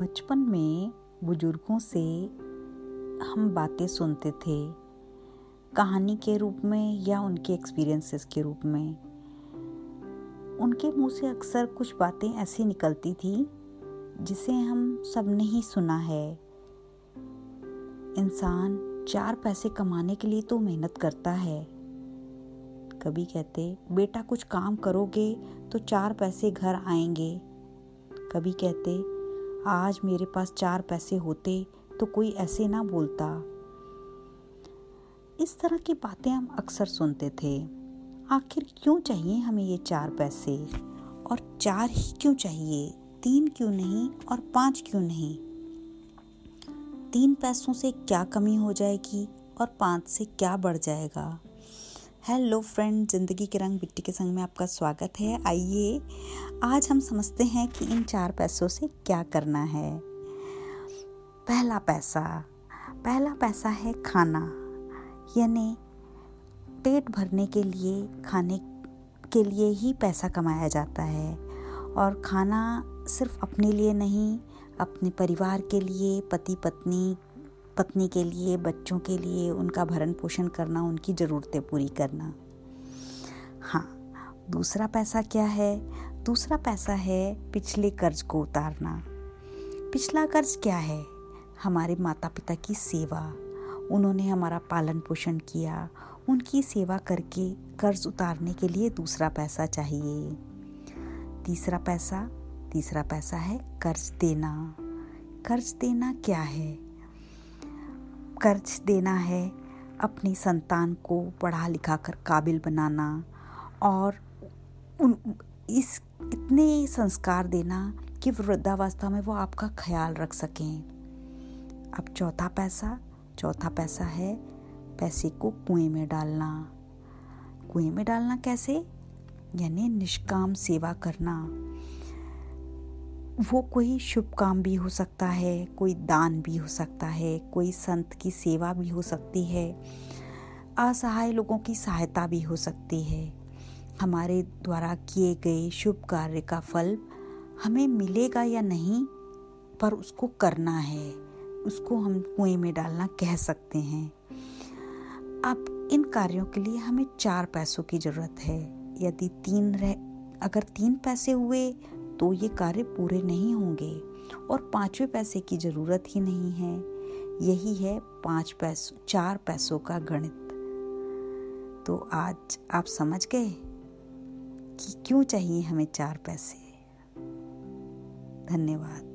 बचपन में बुज़ुर्गों से हम बातें सुनते थे, कहानी के रूप में या उनके एक्सपीरियंसेस के रूप में। उनके मुँह से अक्सर कुछ बातें ऐसी निकलती थी, जिसे हम सबने ही सुना है। इंसान चार पैसे कमाने के लिए तो मेहनत करता है। कभी कहते, बेटा कुछ काम करोगे तो चार पैसे घर आएँगे। कभी कहते आज मेरे पास चार पैसे होते तो कोई ऐसे ना बोलता। इस तरह की बातें हम अक्सर सुनते थे। आखिर क्यों चाहिए हमें ये चार पैसे? और चार ही क्यों चाहिए? तीन क्यों नहीं और पाँच क्यों नहीं? तीन पैसों से क्या कमी हो जाएगी और पाँच से क्या बढ़ जाएगा? हेलो फ्रेंड, ज़िंदगी के रंग बिट्टी के संग में आपका स्वागत है। आइए, आज हम समझते हैं कि इन चार पैसों से क्या करना है। पहला पैसा पहला पैसा है खाना। यानी पेट भरने के लिए, खाने के लिए ही पैसा कमाया जाता है। और खाना सिर्फ़ अपने लिए नहीं, अपने परिवार के लिए पति पत्नी पत्नी के लिए, बच्चों के लिए उनका भरण पोषण करना, उनकी ज़रूरतें पूरी करना। हाँ दूसरा पैसा क्या है? दूसरा पैसा है पिछले कर्ज को उतारना। पिछला कर्ज क्या है? हमारे माता पिता की सेवा। उन्होंने हमारा पालन पोषण किया। उनकी सेवा करके कर्ज उतारने के लिए दूसरा पैसा चाहिए। तीसरा पैसा तीसरा पैसा है कर्ज देना। कर्ज देना क्या है? कर्ज देना है, अपनी संतान को पढ़ा लिखा कर काबिल बनाना और उन, इस, इतने संस्कार देना कि वृद्धावस्था में वो आपका ख्याल रख सकें। अब चौथा पैसा चौथा पैसा है पैसे को कुएँ में डालना। कुएँ में डालना कैसे? यानी निष्काम सेवा करना। वो कोई शुभ काम भी हो सकता है, कोई दान भी हो सकता है, कोई संत की सेवा भी हो सकती है, असहाय लोगों की सहायता भी हो सकती है। हमारे द्वारा किए गए शुभ कार्य का फल हमें मिलेगा या नहीं, पर उसको करना है, उसको हम कुएँ में डालना कह सकते हैं। अब इन कार्यों के लिए हमें चार पैसों की ज़रूरत है। यदि तीन रह, अगर तीन पैसे हुए तो ये कार्य पूरे नहीं होंगे और पाँचवें पैसे की ज़रूरत ही नहीं है। यही है पाँच पैसों, चार पैसों का गणित। तो आज आप समझ गए कि क्यों चाहिए हमें चार पैसे? धन्यवाद।